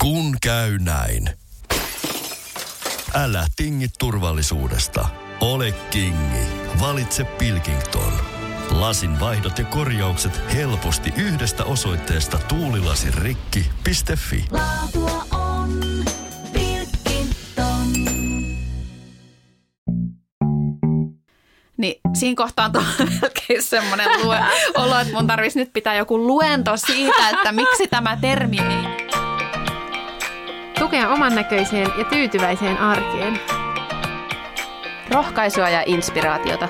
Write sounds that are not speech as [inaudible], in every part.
Kun käy näin. Älä tingi turvallisuudesta. Ole kingi. Valitse Pilkington. Lasin vaihdot ja korjaukset helposti yhdestä osoitteesta tuulilasirikki.fi. Laatua on Pilkington. Niin siinä kohtaa on [laughs] melkein semmoinen lue- olo, että mun tarvitsisi nyt pitää joku luento siitä, että miksi tämä termi ei... Tukea oman näköiseen ja tyytyväiseen arkeen. Rohkaisua ja inspiraatiota.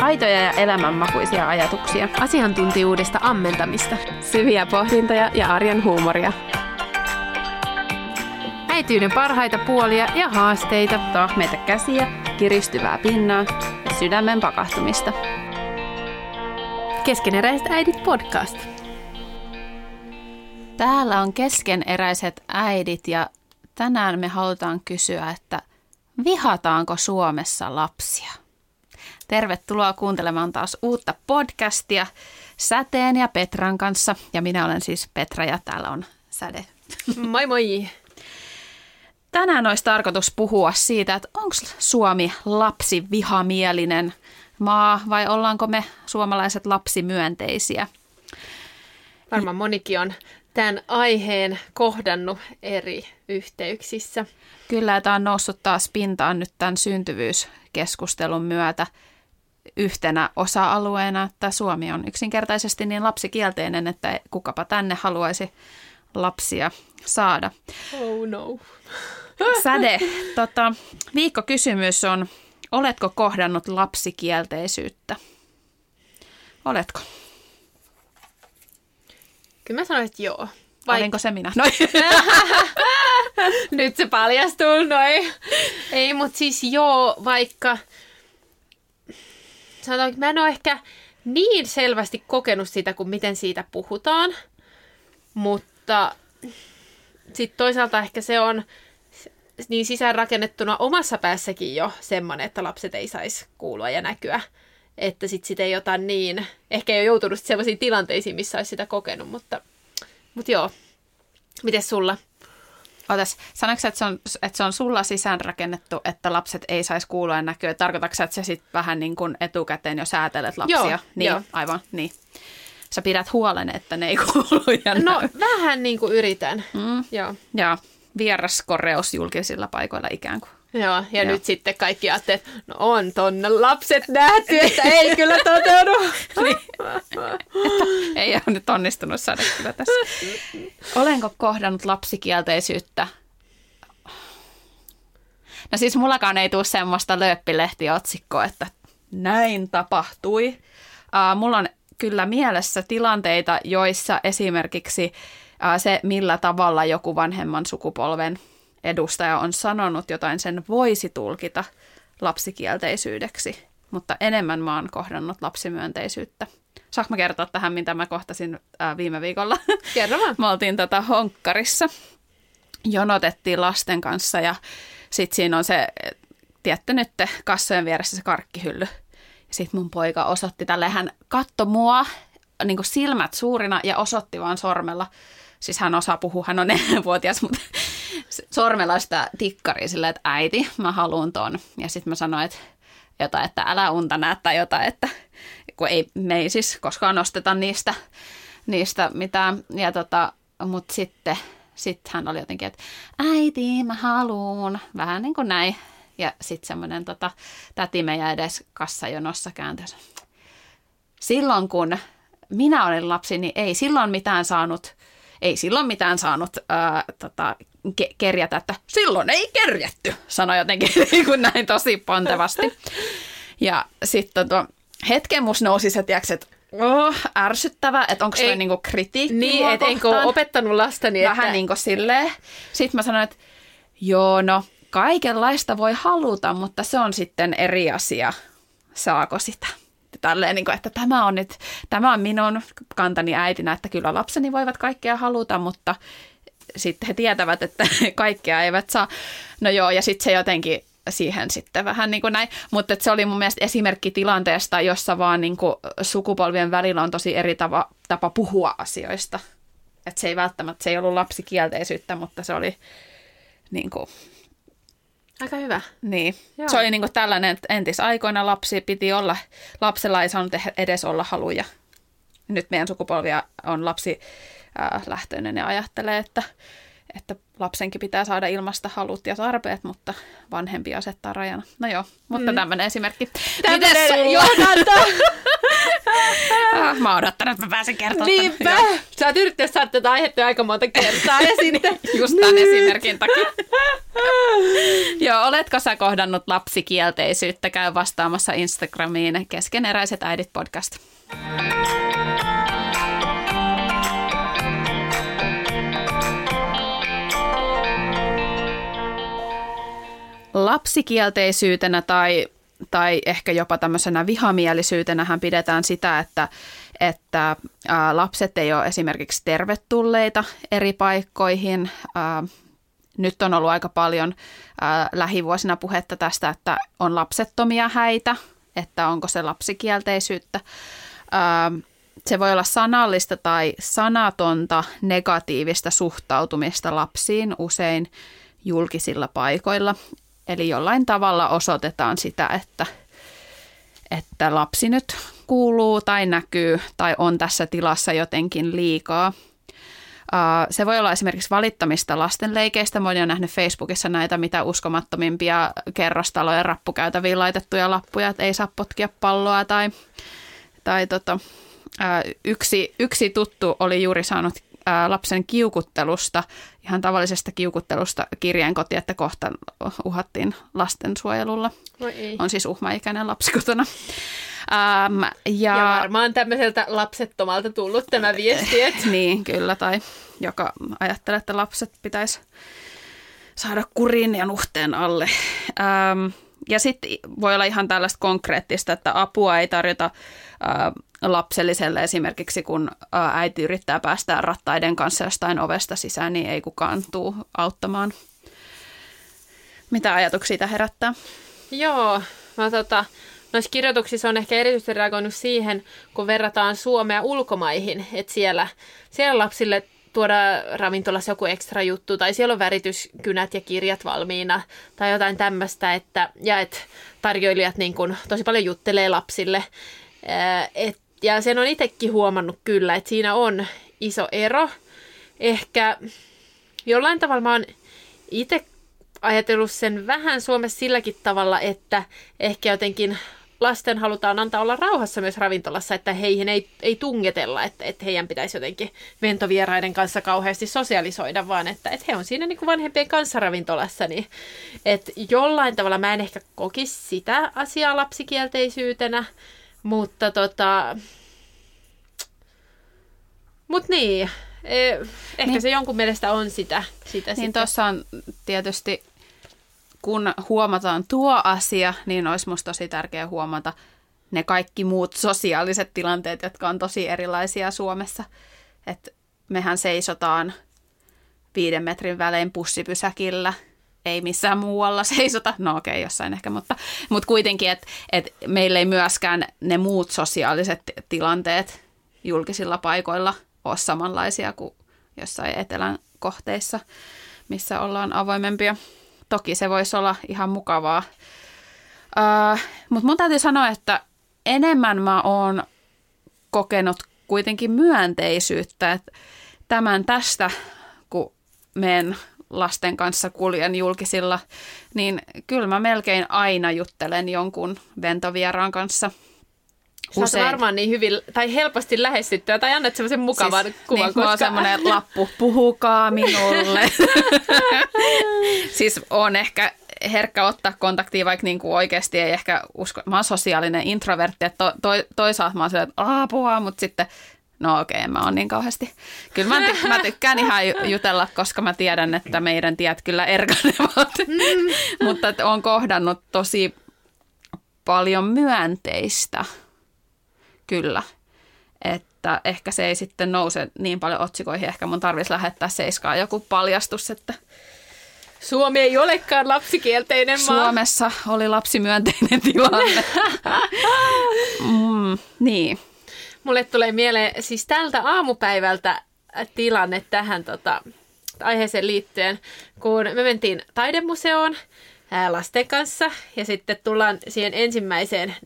Aitoja ja elämänmakuisia ajatuksia. Asiantuntijuudesta ammentamista. Syviä pohdintoja ja arjen huumoria. Äityyden parhaita puolia ja haasteita. Tahmeita käsiä, kiristyvää pinnaa ja sydämen pakahtumista. Keskeneräiset äidit podcast. Täällä on keskeneräiset äidit ja tänään me halutaan kysyä, että vihataanko Suomessa lapsia? Tervetuloa kuuntelemaan taas uutta podcastia Säteen ja Petran kanssa. Ja minä olen siis Petra ja täällä on Säde. [laughs] Moi moi! Tänään olisi tarkoitus puhua siitä, että onko Suomi lapsivihamielinen maa vai ollaanko me suomalaiset lapsimyönteisiä? Varmaan monikin on tämän aiheen kohdannut eri yhteyksissä. Kyllä, tämä on noussut taas pintaan nyt tämän syntyvyyskeskustelun myötä yhtenä osa-alueena, että Suomi on yksinkertaisesti niin lapsikielteinen, että kukapa tänne haluaisi lapsia saada. Oh no. [laughs] Säde, tota, viikkokysymys on, oletko kohdannut lapsikielteisyyttä? Oletko? Kyllä mä sanoin, että joo. Vai... Olinko se minä? Noin. [laughs] Nyt se paljastuu, noin. Ei, mutta siis joo, vaikka sanotaan, että mä en ole ehkä niin selvästi kokenut sitä, kuin miten siitä puhutaan, mutta sitten toisaalta ehkä se on niin sisäänrakennettuna omassa päässäkin jo semmoinen, että lapset ei saisi kuulua ja näkyä. Että sit ei ota niin, ehkä ei ole joutunut sellaisiin tilanteisiin, missä olisi sitä kokenut, mutta, mutta joo. Miten sulla? Otas, sanoitko että se, on, että se on sulla sisäänrakennettu, että lapset ei saisi kuulua ja näkyä? Tarkoitatko että sä sitten vähän niin kuin etukäteen jo säätelet lapsia? Joo, niin, joo. aivan, niin. Sä pidät huolen, että ne ei kuulu ja No näy. vähän niin kuin yritän. Mm. Joo. Ja vieraskoreus julkisilla paikoilla ikään kuin. Joo, ja. Joo. nyt sitten kaikki ajattelevat, että no on tonne lapset nähty, että ei kyllä toteudu. Niin. Ei ole nyt onnistunut saada kyllä tässä. Olenko kohdannut lapsikielteisyyttä? No siis mullakaan ei tule semmoista lööppilehtiotsikkoa, että näin tapahtui. Uh, mulla on kyllä mielessä tilanteita, joissa esimerkiksi uh, se, millä tavalla joku vanhemman sukupolven edustaja on sanonut jotain, sen voisi tulkita lapsikielteisyydeksi, mutta enemmän mä oon kohdannut lapsimyönteisyyttä. Saanko mä kertoa tähän, mitä mä kohtasin ää, viime viikolla? [laughs] Kerro vaan. Me oltiin tota honkkarissa, jonotettiin lasten kanssa ja sitten siinä on se, tiedätte nyt, kassojen vieressä se karkkihylly. Ja sitten mun poika osoitti tälle, hän katto mua niin silmät suurina ja osoitti vaan sormella. Siis hän osaa puhua, hän on [laughs] neljänvuotias, mutta sormella sitä tikkaria silleen, että äiti, mä haluun ton. Ja sitten mä sanoin, että jotain, että älä unta näe tai jotain, että kun ei, me ei siis koskaan nosteta niistä, niistä mitään. Ja tota, mutta sitten sit hän oli jotenkin, että äiti, mä haluun. Vähän niin kuin näin. Ja sitten semmoinen tota, täti meidän edes kassajonossa kääntössä. Silloin kun minä olin lapsi, niin ei silloin mitään saanut, ei silloin mitään saanut ää, tota, ke- kerjätä, että silloin ei kerjätty, sanoi jotenkin [laughs] niin kuin näin tosi pontevasti. Ja sitten tuo hetken musta nousi se, tiiäks, että oh, ärsyttävä, että onko Ei- niinku kritiikki Niin, mua et enkö ole opettanut lastani, Vähän että... niin kuin silleen. Sitten mä sanoin, että joo, no kaikenlaista voi haluta, mutta se on sitten eri asia. Saako sitä? Tälleen, niin kuin, että tämä on nyt, tämä on minun kantani äitinä, että kyllä lapseni voivat kaikkea haluta, mutta sitten he tietävät, että [laughs] kaikkea eivät saa. No joo, ja sitten se jotenkin siihen sitten vähän niin kuin näin. Mutta se oli mun mielestä esimerkki tilanteesta, jossa vaan niin kuin sukupolvien välillä on tosi eri tapa, tapa puhua asioista. Että se ei välttämättä, se ei ollut lapsikielteisyyttä, mutta se oli niin kuin, Aika hyvä. niin. Joo. Se oli niin kuin tällainen, että entisaikoina lapsi piti olla, lapsella ei saanut edes olla haluja. Nyt meidän sukupolvia on lapsi ää, lähtöinen ja ajattelee, että, että lapsenkin pitää saada ilmasta halut ja tarpeet, mutta vanhempi asettaa rajana. No joo, mutta mm. tämmöinen esimerkki. Sulla? johdanto. [laughs] Ah, mä oon odottanut, että mä pääsen kertomaan. Niinpä. Joo, Sä oot yrittänyt saada tätä aihetta aika monta kertaa [laughs] ja sitten... Just tämän esimerkin takia. Joo, oletko sä kohdannut lapsikielteisyyttä? Käy vastaamassa Instagramiin Keskeneräiset äidit podcast. Lapsikielteisyytenä tai, tai ehkä jopa tämmöisenä vihamielisyytenähän pidetään sitä, että, että lapset ei ole esimerkiksi tervetulleita eri paikkoihin. Nyt on ollut aika paljon lähivuosina puhetta tästä, että on lapsettomia häitä, että onko se lapsikielteisyyttä. Se voi olla sanallista tai sanatonta negatiivista suhtautumista lapsiin usein julkisilla paikoilla. Eli jollain tavalla osoitetaan sitä, että, että lapsi nyt kuuluu tai näkyy tai on tässä tilassa jotenkin liikaa. Se voi olla esimerkiksi valittamista lastenleikeistä. Moni on nähnyt Facebookissa näitä mitä uskomattomimpia kerrostalojen rappukäytäviin laitettuja lappuja, että ei saa potkia palloa tai, tai tota, yksi, yksi tuttu oli juuri saanut lapsen kiukuttelusta, ihan tavallisesta kiukuttelusta kirjeen koti, että kohta uhattiin lastensuojelulla. Voi ei. On siis uhmaikäinen lapsi kotona. Ähm, ja, Ja varmaan tämmöiseltä lapsettomalta tullut tämä viesti, [laughs] että niin, kyllä, tai joka ajattelee, että lapset pitäisi saada kurin ja nuhteen alle. Ähm, ja sitten voi olla ihan tällaista konkreettista, että apua ei tarjota lapselliselle esimerkiksi, kun äiti yrittää päästä rattaiden kanssa jostain ovesta sisään, niin ei kukaan tuu auttamaan. Mitä ajatuksia tämä herättää? Joo, mä tota, noissa kirjoituksissa on ehkä erityisesti reagoinut siihen, kun verrataan Suomea ulkomaihin, että siellä, siellä lapsille tuoda ravintolassa joku ekstra juttu, tai siellä on värityskynät ja kirjat valmiina, tai jotain tämmöistä, että, ja että tarjoilijat niin kun, tosi paljon juttelee lapsille. Et, ja sen on itsekin huomannut kyllä, että siinä on iso ero. Ehkä jollain tavalla mä oon itse ajatellut sen vähän Suomessa silläkin tavalla, että ehkä jotenkin lasten halutaan antaa olla rauhassa myös ravintolassa, että heihin ei, ei tungetella, että, että heidän pitäisi jotenkin ventovieraiden kanssa kauheasti sosialisoida, vaan että, että he on siinä niin kuin vanhempien kanssa ravintolassa. Niin, että jollain tavalla mä en ehkä kokisi sitä asiaa lapsikielteisyytenä, mutta tota... Mut niin, eh, ehkä Niin. se jonkun mielestä on sitä. sitä Niin tuossa on tietysti, kun huomataan tuo asia, niin olisi musta tosi tärkeää huomata ne kaikki muut sosiaaliset tilanteet, jotka on tosi erilaisia Suomessa. Et mehän seisotaan viiden metrin välein pussipysäkillä, ei missään muualla seisota, no okei, okay, jossain ehkä, mutta, mutta kuitenkin, että et meillä ei myöskään ne muut sosiaaliset tilanteet julkisilla paikoilla ole samanlaisia kuin jossain etelän kohteissa, missä ollaan avoimempia. Toki se voisi olla ihan mukavaa. Uh, Mutta mun täytyy sanoa, että enemmän mä oon kokenut kuitenkin myönteisyyttä. Et tämän tästä, kun menen lasten kanssa kuljen julkisilla, niin kyllä mä melkein aina juttelen jonkun ventovieraan kanssa. Usein. varmaan niin hyvin, tai helposti lähestyttyä, tai annat semmoisen mukavan siis, kuvan, niin, koska... on semmoinen lappu, puhukaa minulle. [laughs] siis on ehkä herkkä ottaa kontaktia, vaikka niin kuin oikeasti ei ehkä usko. Mä oon sosiaalinen introvertti, että to, to, toisaalta mä oon silleen, että apua, mutta sitten No okei, okay, mä oon niin kauheasti. Kyllä mä, ty- mä tykkään ihan ju- jutella, koska mä tiedän, että meidän tiet kyllä erkanevat. Mm. [laughs] Mutta että oon kohdannut tosi paljon myönteistä. Kyllä. Että ehkä se ei sitten nouse niin paljon otsikoihin. Ehkä mun tarvitsisi lähettää seiskaa joku paljastus, että Suomi ei olekaan lapsikielteinen maa. Suomessa oli lapsimyönteinen tilanne. [laughs] mm, niin. Mulle tulee mieleen siis tältä aamupäivältä tilanne tähän tota, aiheeseen liittyen, kun me mentiin taidemuseoon ää, lasten kanssa ja sitten tullaan siihen ensimmäiseen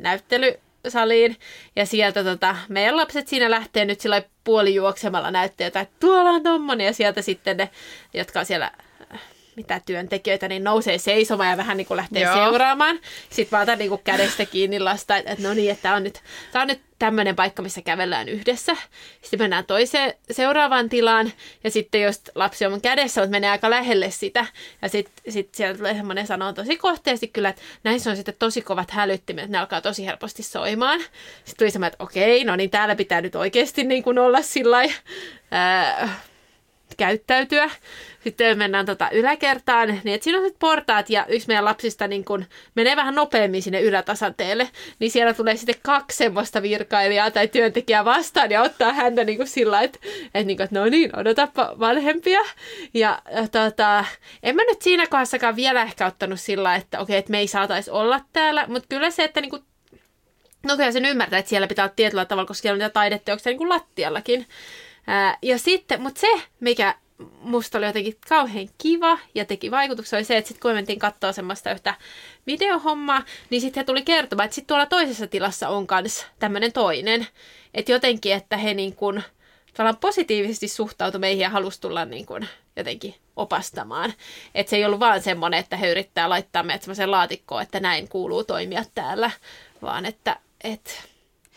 näyttelysaliin ja sieltä tota, meidän lapset siinä lähtee nyt sillä puoli juoksemalla näytteeltä, että tuolla on tommonen ja sieltä sitten ne, jotka on siellä mitä työntekijöitä, niin nousee seisomaan ja vähän niin kuin lähtee Joo. Seuraamaan. Sitten mä otan niin kuin kädestä kiinni lasta, että, että no niin, että tämä on nyt, tää on nyt tämmöinen paikka, missä kävellään yhdessä. Sitten mennään toiseen seuraavaan tilaan ja sitten jos lapsi on mun kädessä, mutta menee aika lähelle sitä ja sitten sit sieltä tulee semmoinen sanoo tosi kohteesti kyllä, että näissä on sitten tosi kovat hälyttimet, että ne alkaa tosi helposti soimaan. Sitten tuli semmoinen, että okei, no niin täällä pitää nyt oikeasti niin kuin olla sillä lailla, käyttäytyä. Sitten mennään tota yläkertaan, niin että siinä on sit portaat ja yksi meidän lapsista niin kun menee vähän nopeammin sinne ylätasanteelle, niin siellä tulee sitten kaksi semmoista virkailijaa tai työntekijää vastaan ja ottaa häntä niin kuin sillä että, että, niin kuin, että no niin, odotapa vanhempia. Ja äh, tota, en mä nyt siinä kohdassakaan vielä ehkä ottanut sillä että okei, että me ei saataisi olla täällä, mutta kyllä se, että niin kuin No kyllä sen ymmärtää, että siellä pitää olla tietyllä tavalla, koska siellä on niitä taideteoksia niin kuin lattiallakin. Ää, ja sitten, mutta se, mikä musta oli jotenkin kauhean kiva ja teki vaikutuksen, oli se, että sitten kun me mentiin katsoa semmoista yhtä videohommaa, niin sitten he tuli kertomaan, että sitten tuolla toisessa tilassa on myös tämmöinen toinen. Että jotenkin, että he niin kuin, tavallaan positiivisesti suhtautui meihin ja halusi tulla niin kuin jotenkin opastamaan. Että se ei ollut vaan semmoinen, että he yrittää laittaa meidät semmoiseen laatikkoon, että näin kuuluu toimia täällä, vaan että et,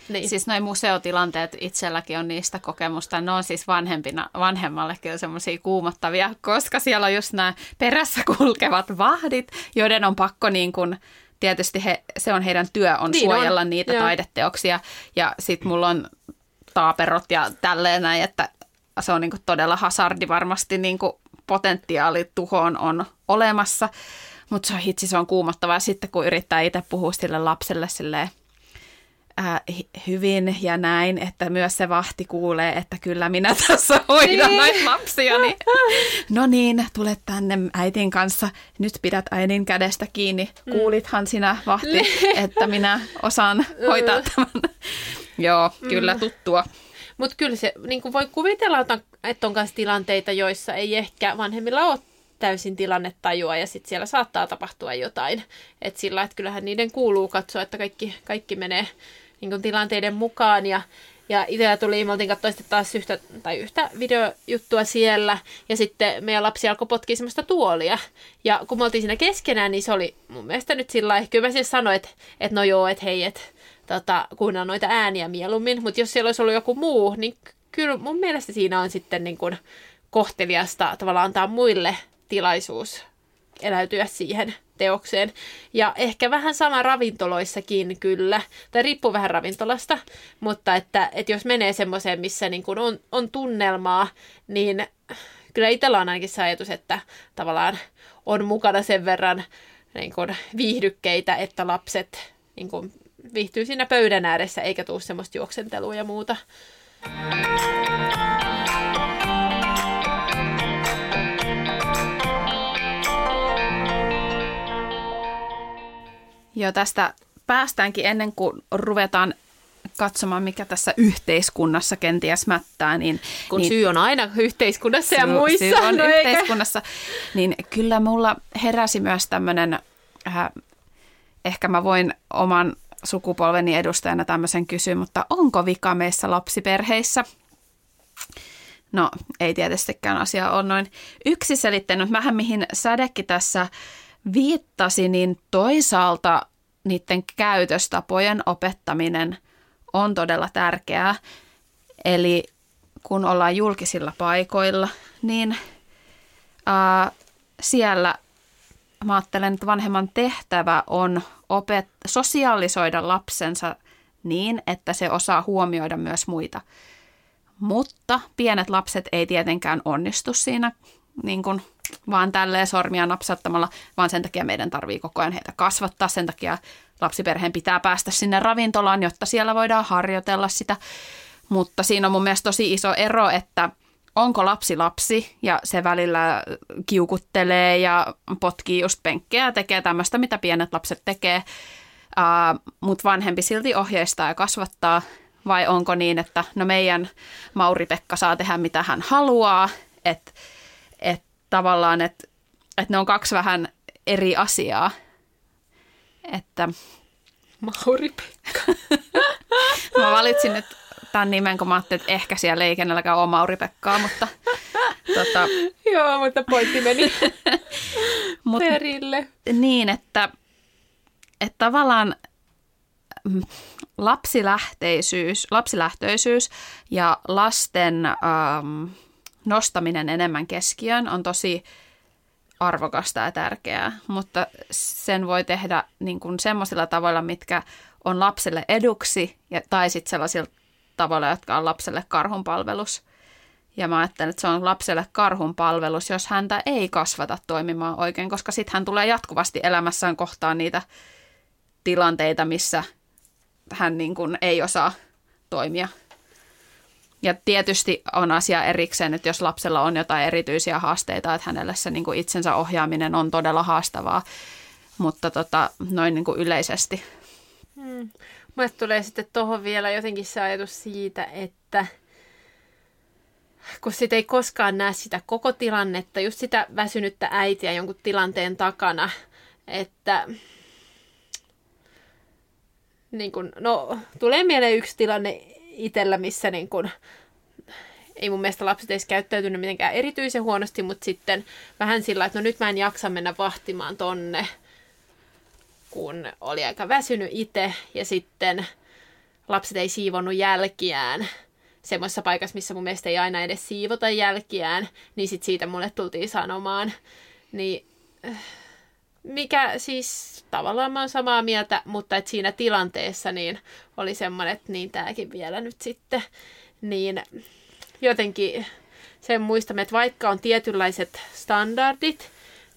niin. Siis noin museotilanteet itselläkin on niistä kokemusta. Ne on siis vanhempina, vanhemmallekin semmoisia kuumottavia, koska siellä on just nämä perässä kulkevat vahdit, joiden on pakko niin kuin, tietysti he, se on heidän työ on Niin on, suojella niitä joo. taideteoksia. Ja sitten mulla on taaperot ja tälleen näin, että se on niin kuin todella hasardi varmasti niin kuin potentiaali tuhoon on olemassa. Mutta se on hitsi, se on kuumottavaa. Sitten kun yrittää itse puhua sille lapselle silleen, ää, hi- hyvin ja näin, että myös se vahti kuulee, että kyllä minä [laughs] tässä hoidan Niin. noita lapsia. Niin, no niin, tule tänne äitin kanssa. Nyt pidät äidin kädestä kiinni. Kuulithan sinä vahti, [laughs] että minä osaan hoitaa tämän. Joo, kyllä tuttua. Mutta kyllä se niin kuin voi kuvitella, että on- että on myös tilanteita, joissa ei ehkä vanhemmilla ole täysin tilannetajua ja sitten siellä saattaa tapahtua jotain. Että sillä, että kyllähän niiden kuuluu katsoa, että kaikki, kaikki menee niin kuin tilanteiden mukaan. Ja ja itsellä tuli, me oltiin katsoa sitten taas yhtä, tai yhtä videojuttua siellä, ja sitten meidän lapsi alkoi potkia semmoista tuolia. Ja kun me oltiin siinä keskenään, niin se oli mun mielestä nyt sillä lailla, kyllä mä siis sanoin, että, että no joo, että hei, että tota, kuunnella noita ääniä mieluummin, mutta jos siellä olisi ollut joku muu, niin ky- kyllä mun mielestä siinä on sitten niin kuin kohteliasta tavallaan antaa muille tilaisuus eläytyä siihen teokseen. Ja ehkä vähän sama ravintoloissakin kyllä, tai riippuu vähän ravintolasta, mutta että, että jos menee semmoiseen, missä niin kuin on, on tunnelmaa, niin kyllä itsellä on ainakin se ajatus, että tavallaan on mukana sen verran niin kuin viihdykkeitä, että lapset niin kuin viihtyy siinä pöydän ääressä, eikä tuu semmoista juoksentelua ja muuta. Jo tästä päästäänkin ennen kuin ruvetaan katsomaan, mikä tässä yhteiskunnassa kenties mättää. Niin, Kun niin, syy on aina yhteiskunnassa ja syy- muissa. syy on no eikä? yhteiskunnassa, niin kyllä mulla heräsi myös tämmöinen, äh, ehkä mä voin oman sukupolveni edustajana tämmöisen kysyä, mutta onko vika meissä lapsiperheissä? No, ei tietystikään asia ole noin yksiselitteinen, mutta vähän mihin Sädekki tässä viittasi, niin toisaalta niiden käytöstapojen opettaminen on todella tärkeää. Eli kun ollaan julkisilla paikoilla, niin ää, siellä mä ajattelen, että vanhemman tehtävä on opet- sosiaalisoida lapsensa niin, että se osaa huomioida myös muita. Mutta pienet lapset ei tietenkään onnistu siinä niin kuin, vaan tälleen sormia napsauttamalla, vaan sen takia meidän tarvii koko ajan heitä kasvattaa. Sen takia lapsiperheen pitää päästä sinne ravintolaan, jotta siellä voidaan harjoitella sitä. Mutta siinä on mun mielestä tosi iso ero, että onko lapsi lapsi ja se välillä kiukuttelee ja potkii just penkkejä ja tekee tämmöistä, mitä pienet lapset tekee. Uh, Mutta vanhempi silti ohjeistaa ja kasvattaa, vai onko niin, että no meidän Mauri-Pekka saa tehdä mitä hän haluaa, että et tavallaan, että et ne on kaksi vähän eri asiaa. Että Mauri Pekka. [laughs] mä valitsin nyt tämän nimen, kun mä ajattelin, että ehkä siellä ei kenelläkään ole Mauri-Pekkaa, mutta tota, Joo, mutta pointti meni [laughs] mut, perille. niin, että, että tavallaan mm, lapsilähteisyys, lapsilähtöisyys ja lasten ähm, nostaminen enemmän keskiöön on tosi arvokasta ja tärkeää, mutta sen voi tehdä niin kuin semmoisilla tavoilla, mitkä on lapselle eduksi ja, tai sitten sellaisilla tavoilla, jotka on lapselle karhunpalvelus. Ja mä ajattelen, että se on lapselle karhunpalvelus, jos häntä ei kasvata toimimaan oikein, koska sitten hän tulee jatkuvasti elämässään kohtaan niitä tilanteita, missä hän niin kuin ei osaa toimia. Ja tietysti on asia erikseen, että jos lapsella on jotain erityisiä haasteita, että hänelle se niin kuin itsensä ohjaaminen on todella haastavaa, mutta tota, noin niin kuin yleisesti. Hmm. Mulle tulee sitten tuohon vielä jotenkin se ajatus siitä, että kun sitä ei koskaan näe sitä koko tilannetta, just sitä väsynyttä äitiä jonkun tilanteen takana, että niin kun, no, tulee mieleen yksi tilanne itsellä, missä niin kun, ei mun mielestä lapset edes käyttäytynyt mitenkään erityisen huonosti, mutta sitten vähän sillä, että no nyt mä en jaksa mennä vahtimaan tonne, kun oli aika väsynyt itse ja sitten lapset ei siivonnut jälkiään semmoisessa paikassa, missä mun mielestä ei aina edes siivota jälkiään, niin sit siitä mulle tultiin sanomaan. Niin äh, mikä siis tavallaan mä oon samaa mieltä, mutta et siinä tilanteessa niin oli semmoinen, että niin tääkin vielä nyt sitten, niin jotenkin sen muistamme, että vaikka on tietynlaiset standardit,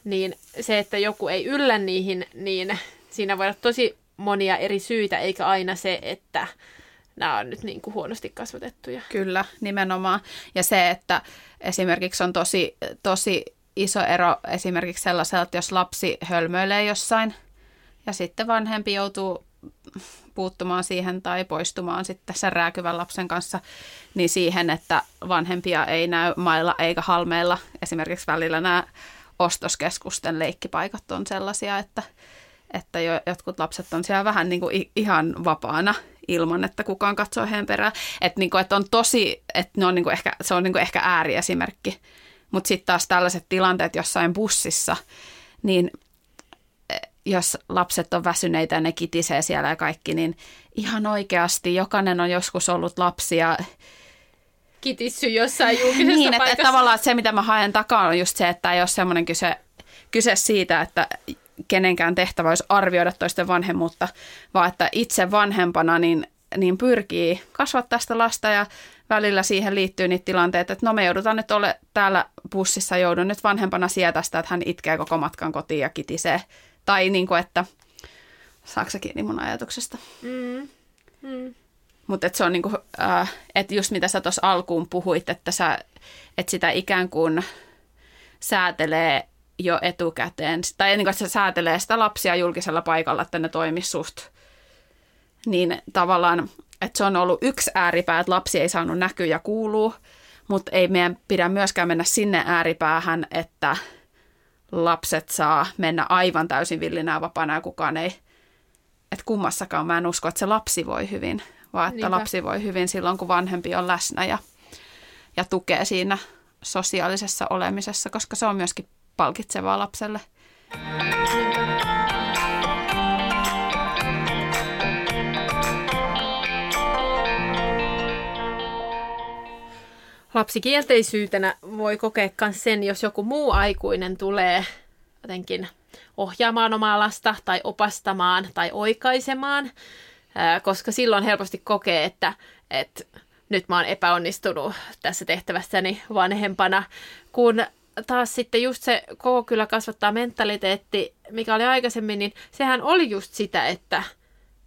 niin se, että joku ei yllä niihin, niin siinä voi olla tosi monia eri syitä, eikä aina se, että nämä on nyt niin kuin huonosti kasvatettuja. Kyllä, nimenomaan. Ja se, että esimerkiksi on tosi, tosi iso ero esimerkiksi sellaisella, että jos lapsi hölmöilee jossain ja sitten vanhempi joutuu puuttumaan siihen tai poistumaan sitten sen rääkyvän lapsen kanssa, niin siihen, että vanhempia ei näy mailla eikä halmeilla. Esimerkiksi välillä nämä ostoskeskusten leikkipaikat on sellaisia, että, että jo, jotkut lapset on siellä vähän niin kuin ihan vapaana ilman, että kukaan katsoo heidän perään. Että, niin kuin, että on tosi, että ne on niin kuin ehkä, se on niin kuin ehkä ääriesimerkki. Mutta sitten taas tällaiset tilanteet jossain bussissa, niin eh, jos lapset on väsyneitä ja ne kitisee siellä ja kaikki, niin ihan oikeasti jokainen on joskus ollut lapsia. Kitissy jossain julkisessa Niin, että, että paikassa. tavallaan että se, mitä mä haen takaa, on just se, että ei ole semmoinen kyse, kyse siitä, että kenenkään tehtävä olisi arvioida toisten vanhemmuutta, vaan että itse vanhempana niin, niin pyrkii kasvattaa sitä lasta ja välillä siihen liittyy niitä tilanteita, että no me joudutaan nyt ole täällä bussissa, joudun nyt vanhempana sietää sitä, että hän itkee koko matkan kotiin ja kitisee. Tai niin kuin, että saako se kiinni mun ajatuksesta? Mm. Mm. Mutta se on niinku, äh, että just mitä sä tuossa alkuun puhuit, että, sä, että sitä ikään kuin säätelee jo etukäteen, tai niin kuin, että se säätelee sitä lapsia julkisella paikalla, että ne toimis suht. Niin tavallaan, että se on ollut yksi ääripää, että lapsi ei saanut näkyä ja kuuluu, mutta ei meidän pidä myöskään mennä sinne ääripäähän, että lapset saa mennä aivan täysin villinä ja vapaana ja kukaan ei, että kummassakaan mä en usko, että se lapsi voi hyvin, vaan että Niinpä. lapsi voi hyvin silloin, kun vanhempi on läsnä ja, ja tukee siinä sosiaalisessa olemisessa, koska se on myöskin palkitsevaa lapselle. Lapsikielteisyytenä voi kokea myös sen, jos joku muu aikuinen tulee jotenkin ohjaamaan omaa lasta tai opastamaan tai oikaisemaan, koska silloin helposti kokee, että, että nyt mä oon epäonnistunut tässä tehtävässäni vanhempana, kun taas sitten just se koko kyllä kasvattaa mentaliteetti, mikä oli aikaisemmin, niin sehän oli just sitä, että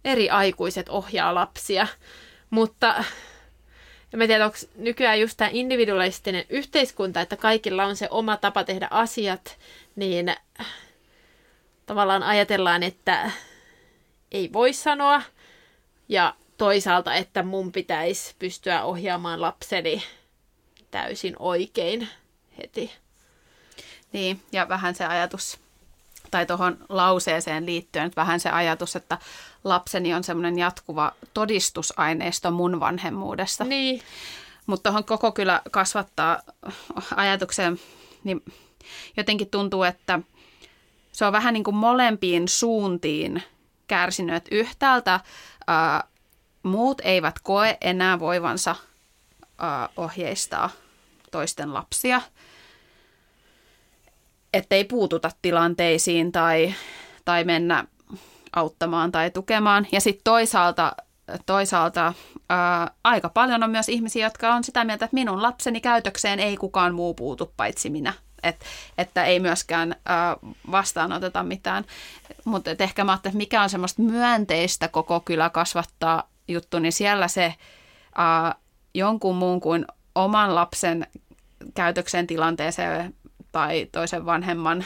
eri aikuiset ohjaa lapsia, mutta ja mä tiedän, onko nykyään just tämä individualistinen yhteiskunta, että kaikilla on se oma tapa tehdä asiat, niin tavallaan ajatellaan, että ei voi sanoa. Ja toisaalta, että mun pitäisi pystyä ohjaamaan lapseni täysin oikein heti. Niin, ja vähän se ajatus, tai tuohon lauseeseen liittyen, että vähän se ajatus, että lapseni on semmoinen jatkuva todistusaineisto mun vanhemmuudesta. Niin, Mutta tuohon koko kyllä kasvattaa ajatukseen, niin jotenkin tuntuu, että se on vähän niin kuin molempiin suuntiin kärsinyt. Että yhtäältä ää, muut eivät koe enää voivansa ää, ohjeistaa toisten lapsia, ettei puututa tilanteisiin tai, tai mennä auttamaan tai tukemaan. Ja sitten toisaalta, toisaalta ää, aika paljon on myös ihmisiä, jotka on sitä mieltä, että minun lapseni käytökseen ei kukaan muu puutu paitsi minä. Et, että ei myöskään ää, vastaanoteta mitään. Mutta ehkä mä ajattelin, että mikä on semmoista myönteistä koko kylä kasvattaa juttu, niin siellä se ää, jonkun muun kuin oman lapsen käytöksen tilanteeseen tai toisen vanhemman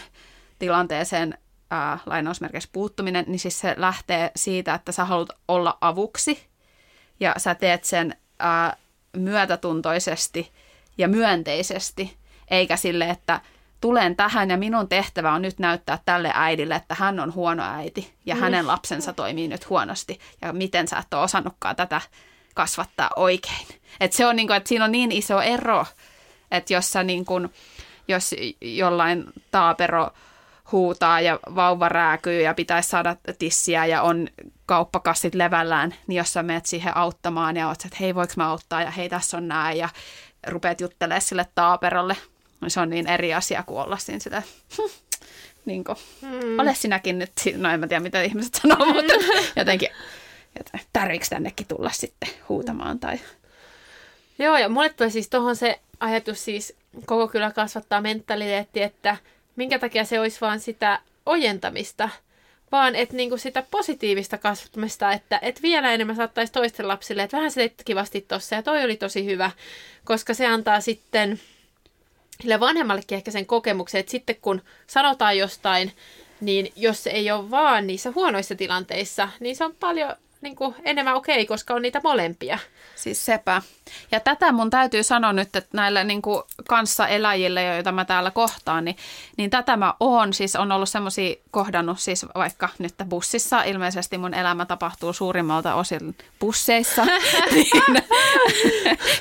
tilanteeseen ää, lainausmerkeissä puuttuminen, niin siis se lähtee siitä, että sä haluat olla avuksi ja sä teet sen ää, myötätuntoisesti ja myönteisesti, eikä sille, että tulen tähän ja minun tehtävä on nyt näyttää tälle äidille, että hän on huono äiti ja mm. hänen lapsensa toimii nyt huonosti ja miten sä et ole osannutkaan tätä kasvattaa oikein. Et se on niin kuin, että siinä on niin iso ero, että jos sä niin kuin, jos jollain taapero huutaa ja vauva rääkyy ja pitäisi saada tissiä ja on kauppakassit levällään, niin jos sä menet siihen auttamaan ja oot, että hei voiko mä auttaa ja hei tässä on nää ja rupeat juttelemaan sille taaperolle, niin se on niin eri asia kuin olla siinä sitä, [laughs] niin kuin, mm. ole sinäkin nyt, no en mä tiedä mitä ihmiset sanoo, mutta [laughs] jotenkin, että tarviiko tännekin tulla sitten huutamaan tai Joo, ja mulle tulee siis tuohon se ajatus siis, koko kyllä kasvattaa mentaliteetti, että minkä takia se olisi vaan sitä ojentamista, vaan että niinku sitä positiivista kasvattamista, että et vielä enemmän saattaisi toisten lapsille, että vähän se teit kivasti tossa ja toi oli tosi hyvä, koska se antaa sitten sille vanhemmallekin ehkä sen kokemuksen, että sitten kun sanotaan jostain, niin jos se ei ole vaan niissä huonoissa tilanteissa, niin se on paljon niin kuin, enemmän okei, okay, koska on niitä molempia. Siis sepä. Ja tätä mun täytyy sanoa nyt, että näille niin kuin kanssaeläjille, joita mä täällä kohtaan, niin, niin tätä mä oon. Siis on ollut semmoisia kohdannut siis vaikka nyt bussissa. Ilmeisesti mun elämä tapahtuu suurimmalta osin busseissa, [laughs] niin,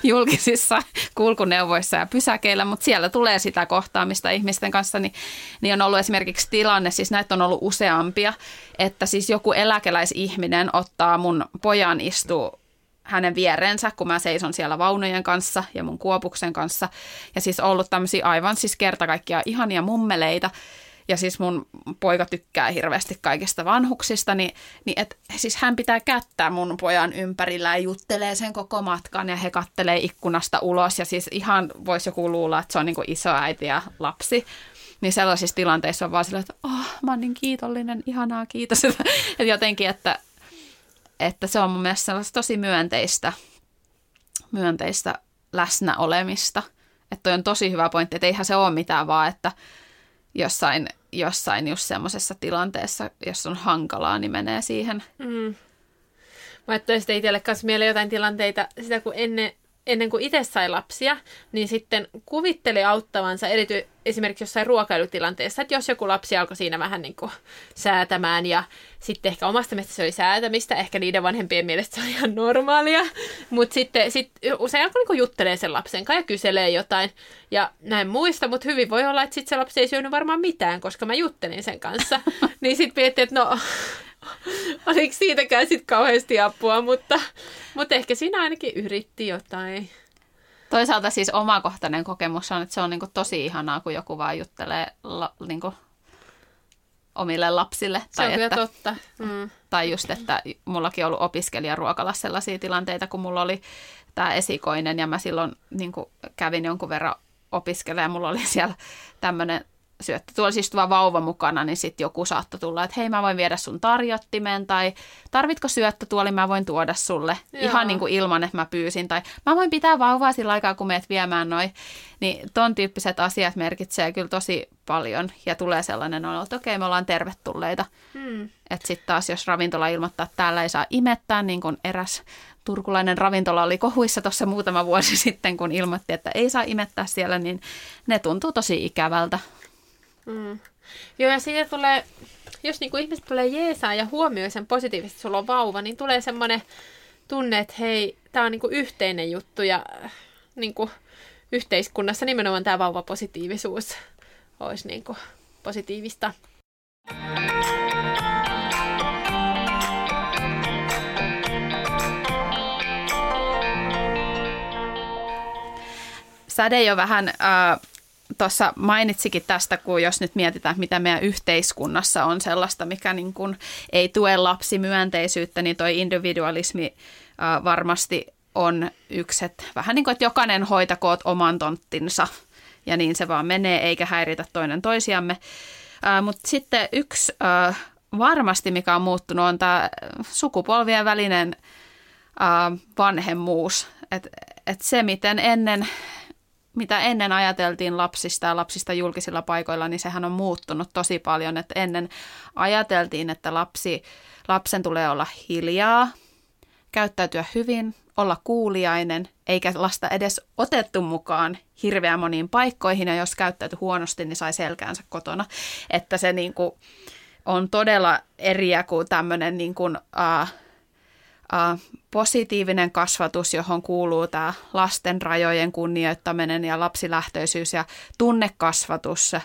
julkisissa kulkuneuvoissa ja pysäkeillä, mutta siellä tulee sitä kohtaamista ihmisten kanssa, niin, niin on ollut esimerkiksi tilanne, siis näitä on ollut useampia, että siis joku eläkeläisihminen ottaa mun pojan istuu hänen vierensä, kun mä seison siellä vaunujen kanssa ja mun kuopuksen kanssa. Ja siis ollut tämmöisiä aivan siis kerta ihania mummeleita. Ja siis mun poika tykkää hirveästi kaikista vanhuksista, niin, niin et, siis hän pitää kättää mun pojan ympärillä ja juttelee sen koko matkan ja he kattelee ikkunasta ulos. Ja siis ihan voisi joku luulla, että se on niin kuin isoäiti ja lapsi. Niin sellaisissa tilanteissa on vaan sillä, että oh, mä oon niin kiitollinen, ihanaa, kiitos. [laughs] Että jotenkin, että, että se on mun mielestä sellaista tosi myönteistä, myönteistä läsnäolemista. Että on tosi hyvä pointti, että eihän se ole mitään vaan, että jossain, jossain just semmoisessa tilanteessa, jos on hankalaa, niin menee siihen. Mm. Mä ajattelin sitten itselle kanssa mieleen jotain tilanteita, sitä kun ennen, ennen kuin itse sai lapsia, niin sitten kuvitteli auttavansa erity, esimerkiksi jossain ruokailutilanteessa, että jos joku lapsi alkoi siinä vähän niin kuin säätämään ja sitten ehkä omasta mielestä se oli säätämistä, ehkä niiden vanhempien mielestä se oli ihan normaalia, mutta sitten sit usein alkoi niin juttelee sen lapsen kanssa ja kyselee jotain ja näin muista, mutta hyvin voi olla, että sitten se lapsi ei syönyt varmaan mitään, koska mä juttelin sen kanssa, [laughs] niin sitten miettii, että no [laughs] oliko siitäkään sitten kauheasti apua, mutta, mutta ehkä siinä ainakin yritti jotain. Toisaalta siis omakohtainen kokemus on, että se on niin tosi ihanaa, kun joku vaan juttelee la, niin omille lapsille. Se on tai kyllä että, totta. Mm. Tai just, että mullakin on ollut opiskelijaruokalassa sellaisia tilanteita, kun mulla oli tämä esikoinen ja mä silloin niin kävin jonkun verran opiskelemaan mulla oli siellä tämmöinen syöttötuolissa istuva vauva mukana, niin sitten joku saattoi tulla, että hei mä voin viedä sun tarjottimen tai tarvitko syöttötuoli, mä voin tuoda sulle Joo. ihan niin kuin ilman, että mä pyysin tai mä voin pitää vauvaa sillä aikaa, kun meet viemään noin. Niin ton tyyppiset asiat merkitsee kyllä tosi paljon ja tulee sellainen olo, että okei me ollaan tervetulleita. Hmm. Että sitten taas jos ravintola ilmoittaa, että täällä ei saa imettää, niin kuin eräs turkulainen ravintola oli kohuissa tuossa muutama vuosi [laughs] sitten, kun ilmoitti, että ei saa imettää siellä, niin ne tuntuu tosi ikävältä. Mm. Joo, ja siitä tulee, jos niinku ihmiset tulee jeesaa ja huomioi sen positiivisesti, sulla on vauva, niin tulee semmoinen tunne, että hei, tämä on niinku yhteinen juttu ja äh, niinku, yhteiskunnassa nimenomaan tämä vauvapositiivisuus olisi niinku positiivista. Säde jo vähän äh, tuossa mainitsikin tästä, kun jos nyt mietitään, mitä meidän yhteiskunnassa on sellaista, mikä niin kuin ei tue lapsimyönteisyyttä, niin toi individualismi varmasti on yksi, että vähän niin kuin, että jokainen hoitakoot oman tonttinsa ja niin se vaan menee, eikä häiritä toinen toisiamme. Mutta sitten yksi varmasti, mikä on muuttunut, on tämä sukupolvien välinen vanhemmuus. Et, et se, miten ennen, mitä ennen ajateltiin lapsista ja lapsista julkisilla paikoilla, niin sehän on muuttunut tosi paljon. Et ennen ajateltiin, että lapsi, lapsen tulee olla hiljaa, käyttäytyä hyvin, olla kuuliainen, eikä lasta edes otettu mukaan hirveän moniin paikkoihin, ja jos käyttäytyi huonosti, niin sai selkäänsä kotona. Että se niin kuin on todella eriä kuin tämmöinen niin kuin, uh, uh, positiivinen kasvatus, johon kuuluu tämä lasten rajojen kunnioittaminen ja lapsilähtöisyys ja tunnekasvatus.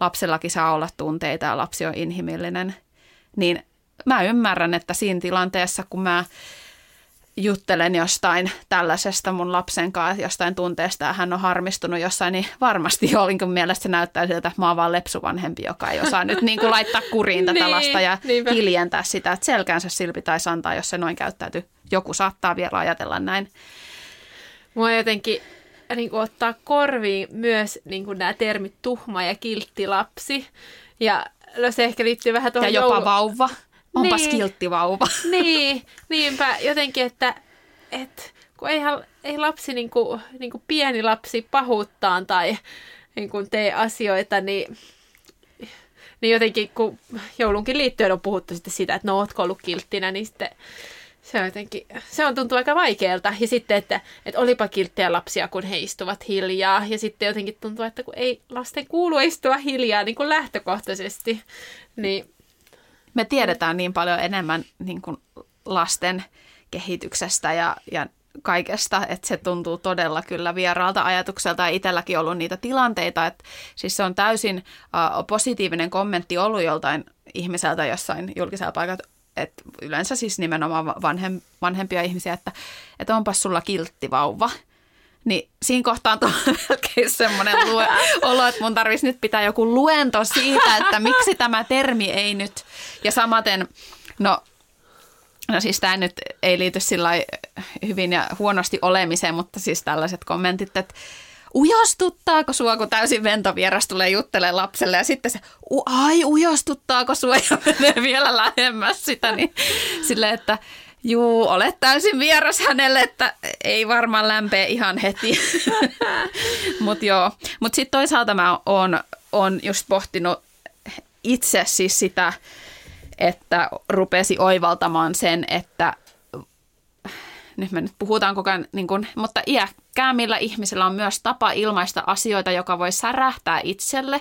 Lapsellakin saa olla tunteita ja lapsi on inhimillinen. Niin mä ymmärrän, että siinä tilanteessa, kun mä juttelen jostain tällaisesta mun lapsen kanssa, jostain tunteesta ja hän on harmistunut jossain, niin varmasti jollakin mielestä se näyttää siltä, että mä oon vaan lepsuvanhempi, joka ei osaa nyt niin kuin laittaa kuriin tätä [laughs] Niin, lasta ja niinpä. hiljentää sitä, että selkäänsä sillä pitäisi antaa, jos se noin käyttäytyy. Joku saattaa vielä ajatella näin. Mua jotenkin niin kuin, ottaa korviin myös niin kuin, nämä termit tuhma ja kiltti lapsi. Ja no, se ehkä liittyy vähän tuohon Ja jopa joulu- vauva. Onpas Niin. kiltti vauva. [laughs] Niin, niinpä jotenkin, että, että kun eihän, ei lapsi, niin kuin, niin kuin pieni lapsi pahuuttaan tai niin kuin tee asioita, niin, niin jotenkin kun joulunkin liittyen on puhuttu sitten sitä, että no ootko ollut kilttinä, niin sitten se on jotenkin, se on tuntuu aika vaikealta. Ja sitten, että, että olipa kilttejä lapsia, kun he istuvat hiljaa. Ja sitten jotenkin tuntuu, että kun ei lasten kuulu istua hiljaa niin kuin lähtökohtaisesti, niin Me tiedetään niin paljon enemmän niin kuin lasten kehityksestä ja, ja kaikesta, että se tuntuu todella kyllä vieraalta ajatukselta ja itselläkin ollut niitä tilanteita, että siis se on täysin uh, positiivinen kommentti ollut joltain ihmiseltä jossain julkisella paikalla, että yleensä siis nimenomaan vanhem, vanhempia ihmisiä, että, että onpas sulla kiltti vauva. Niin siinä kohtaa on [laughs] melkein semmoinen lue, olo, että mun tarvitsisi nyt pitää joku luento siitä, että miksi tämä termi ei nyt. Ja samaten, no, no siis tämä nyt ei liity sillä lailla hyvin ja huonosti olemiseen, mutta siis tällaiset kommentit, että ujostuttaako sua, kun täysin ventovieras tulee juttelemaan lapselle ja sitten se, "U- ai ujostuttaako sua [laughs] ja menee vielä lähemmäs sitä, niin silleen, että juu, olet täysin vieras hänelle, että ei varmaan lämpee ihan heti. [laughs] Mutta joo, mutta sitten toisaalta mä oon, oon just pohtinut itse siis sitä, että rupesi oivaltamaan sen, että nyt me nyt puhutaan koko ajan, niin kun, mutta iäkkäämmillä ihmisillä on myös tapa ilmaista asioita, joka voi särähtää itselle.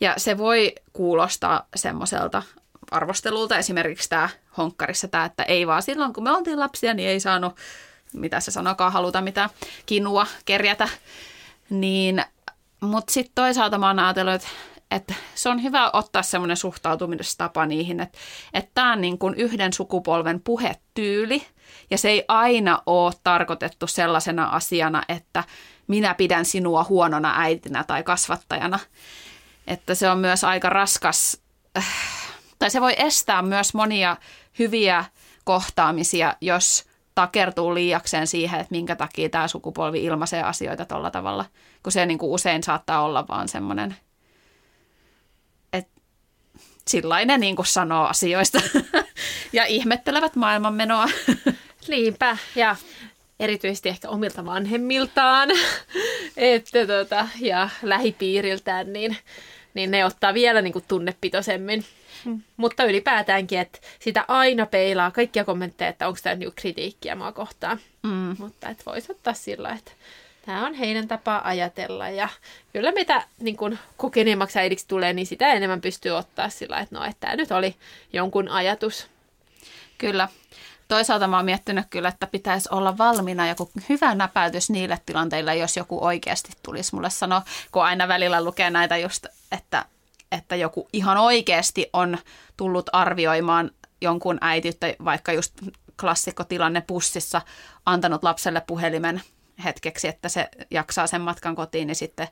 Ja se voi kuulostaa semmoiselta arvostelulta. Esimerkiksi tämä honkkarissa tämä, että ei vaan silloin, kun me oltiin lapsia, niin ei saanut, mitä se sanokaan, haluta mitään kinua kerjätä. Niin, mutta sitten toisaalta mä oon ajatellut, että, että se on hyvä ottaa semmoinen suhtautumistapa niihin, että, että tämä on niin kuin yhden sukupolven puhetyyli, ja se ei aina ole tarkoitettu sellaisena asiana, että minä pidän sinua huonona äitinä tai kasvattajana. Että se on myös aika raskas, äh, tai se voi estää myös monia hyviä kohtaamisia, jos takertuu liiakseen siihen, että minkä takia tämä sukupolvi ilmaisee asioita tuolla tavalla, kun se niin kuin usein saattaa olla vaan semmoinen sillä ne niin kuin sanoo asioista [laughs] ja ihmettelevät maailmanmenoa. [laughs] Niinpä, ja erityisesti ehkä omilta vanhemmiltaan [laughs] että tota, ja lähipiiriltään, niin, niin ne ottaa vielä niin kuin tunnepitoisemmin. Mutta ylipäätäänkin, että sitä aina peilaa kaikkia kommentteja, että onko tämä niinku kritiikkiä mua kohtaan. Mm. Mutta että voisi ottaa sillä, että tämä on heidän tapa ajatella. Ja kyllä mitä niin kun kokeneemmaksi äidiksi tulee, niin sitä enemmän pystyy ottaa sillä, että no, että tämä nyt oli jonkun ajatus. Kyllä. Toisaalta mä oon miettinyt kyllä, että pitäisi olla valmiina joku hyvä näpäytys niille tilanteille, jos joku oikeasti tulisi mulle sanoa, kun aina välillä lukee näitä just, että, että joku ihan oikeasti on tullut arvioimaan jonkun äitiyttä, vaikka just klassikkotilanne bussissa, antanut lapselle puhelimen hetkeksi, että se jaksaa sen matkan kotiin, niin sitten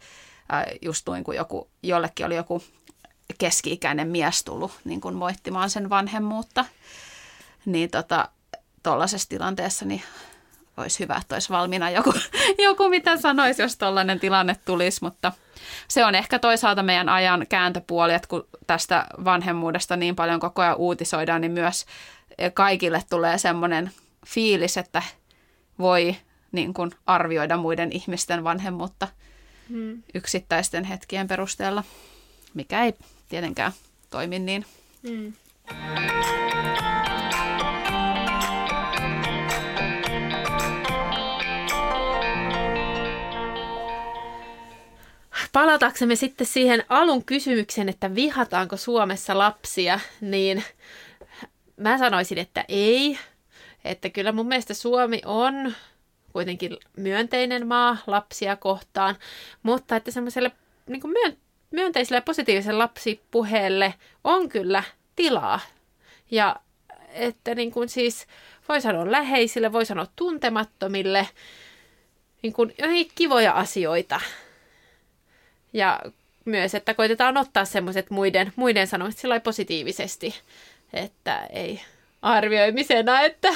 äh, just noin kuin joku, jollekin oli joku keski-ikäinen mies tullut niin kuin moittimaan sen vanhemmuutta, niin tota, tuollaisessa tilanteessa niin olisi hyvä, että olisi valmiina joku, [laughs] joku mitä sanoisi, jos tällainen tilanne tulisi, mutta se on ehkä toisaalta meidän ajan kääntöpuoli, että kun tästä vanhemmuudesta niin paljon koko ajan uutisoidaan, niin myös kaikille tulee semmoinen fiilis, että voi niin kuin arvioida muiden ihmisten vanhemmuutta Hmm. yksittäisten hetkien perusteella, mikä ei tietenkään toimi niin. Hmm. Palataksemme sitten siihen alun kysymykseen, että vihataanko Suomessa lapsia, niin mä sanoisin, että ei. Että kyllä mun mielestä Suomi on kuitenkin myönteinen maa lapsia kohtaan, mutta että semmoiselle niin myön, myönteiselle ja positiiviselle lapsipuheelle on kyllä tilaa. Ja että niin kuin siis voi sanoa läheisille, voi sanoa tuntemattomille, niin kuin kivoja asioita. Ja myös, että koitetaan ottaa semmoiset muiden, muiden sanomiset sillä positiivisesti, että ei arvioimisena, että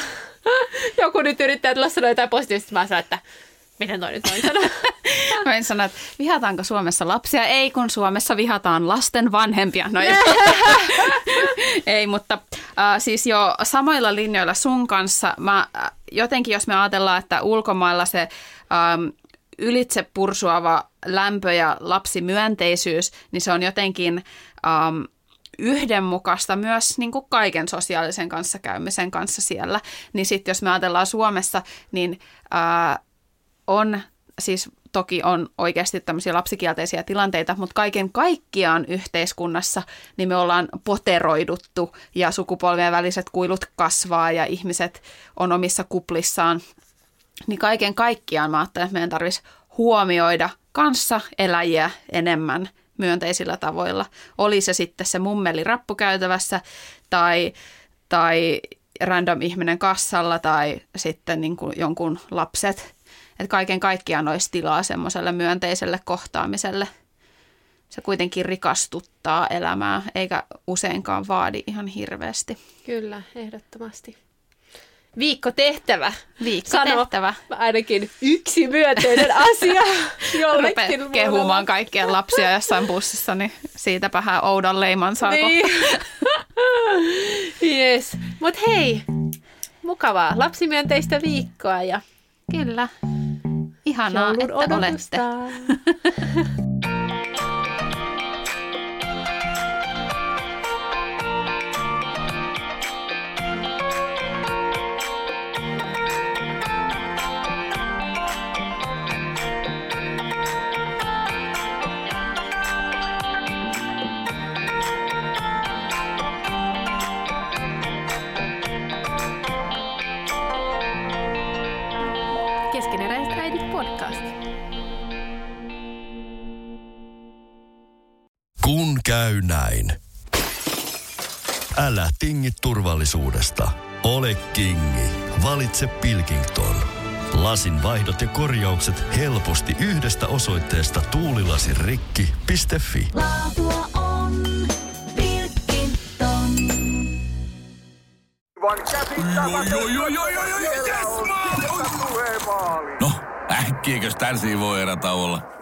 [laughs] joku nyt yrittää tulla sanoa jotain positiivista, mä sanon, että miten toi nyt noin sanoo. [laughs] Mä en sano, että vihataanko Suomessa lapsia? Ei, kun Suomessa vihataan lasten vanhempia. No ei, [laughs] ei mutta äh, siis jo samoilla linjoilla sun kanssa. Mä, äh, jotenkin jos me ajatellaan, että ulkomailla se ähm, ylitse pursuava lämpö ja lapsimyönteisyys, niin se on jotenkin ähm, yhdenmukaista myös niin kuin kaiken sosiaalisen kanssakäymisen kanssa siellä. Niin sitten jos me ajatellaan Suomessa, niin ää, on siis toki on oikeasti tämmöisiä lapsikielteisiä tilanteita, mutta kaiken kaikkiaan yhteiskunnassa niin me ollaan poteroiduttu ja sukupolvien väliset kuilut kasvaa ja ihmiset on omissa kuplissaan. Niin kaiken kaikkiaan mä ajattelen, että meidän tarvitsisi huomioida kanssa eläjiä enemmän myönteisillä tavoilla. Oli se sitten se mummeli rappukäytävässä tai, tai random ihminen kassalla tai sitten niin kuin jonkun lapset. Että kaiken kaikkiaan olisi tilaa semmoiselle myönteiselle kohtaamiselle. Se kuitenkin rikastuttaa elämää, eikä useinkaan vaadi ihan hirveästi. Kyllä, ehdottomasti. Viikko tehtävä. Viikko Sano tehtävä. ainakin yksi myönteinen [laughs] asia jollekin. Kehumaan kaikkia lapsia jossain bussissa, niin siitäpä hän oudan leiman saa Niin. [laughs] yes. Mut hei, mukavaa lapsimyönteistä viikkoa ja Kyllä. Ihanaa, joulun että olette. [laughs] käy näin. Älä tingi turvallisuudesta. Ole kingi. Valitse Pilkington. Lasin vaihdot ja korjaukset helposti yhdestä osoitteesta tuulilasirikki.fi. Laatua on Pilkington. No, äkkiäkös tän voi erätauolla?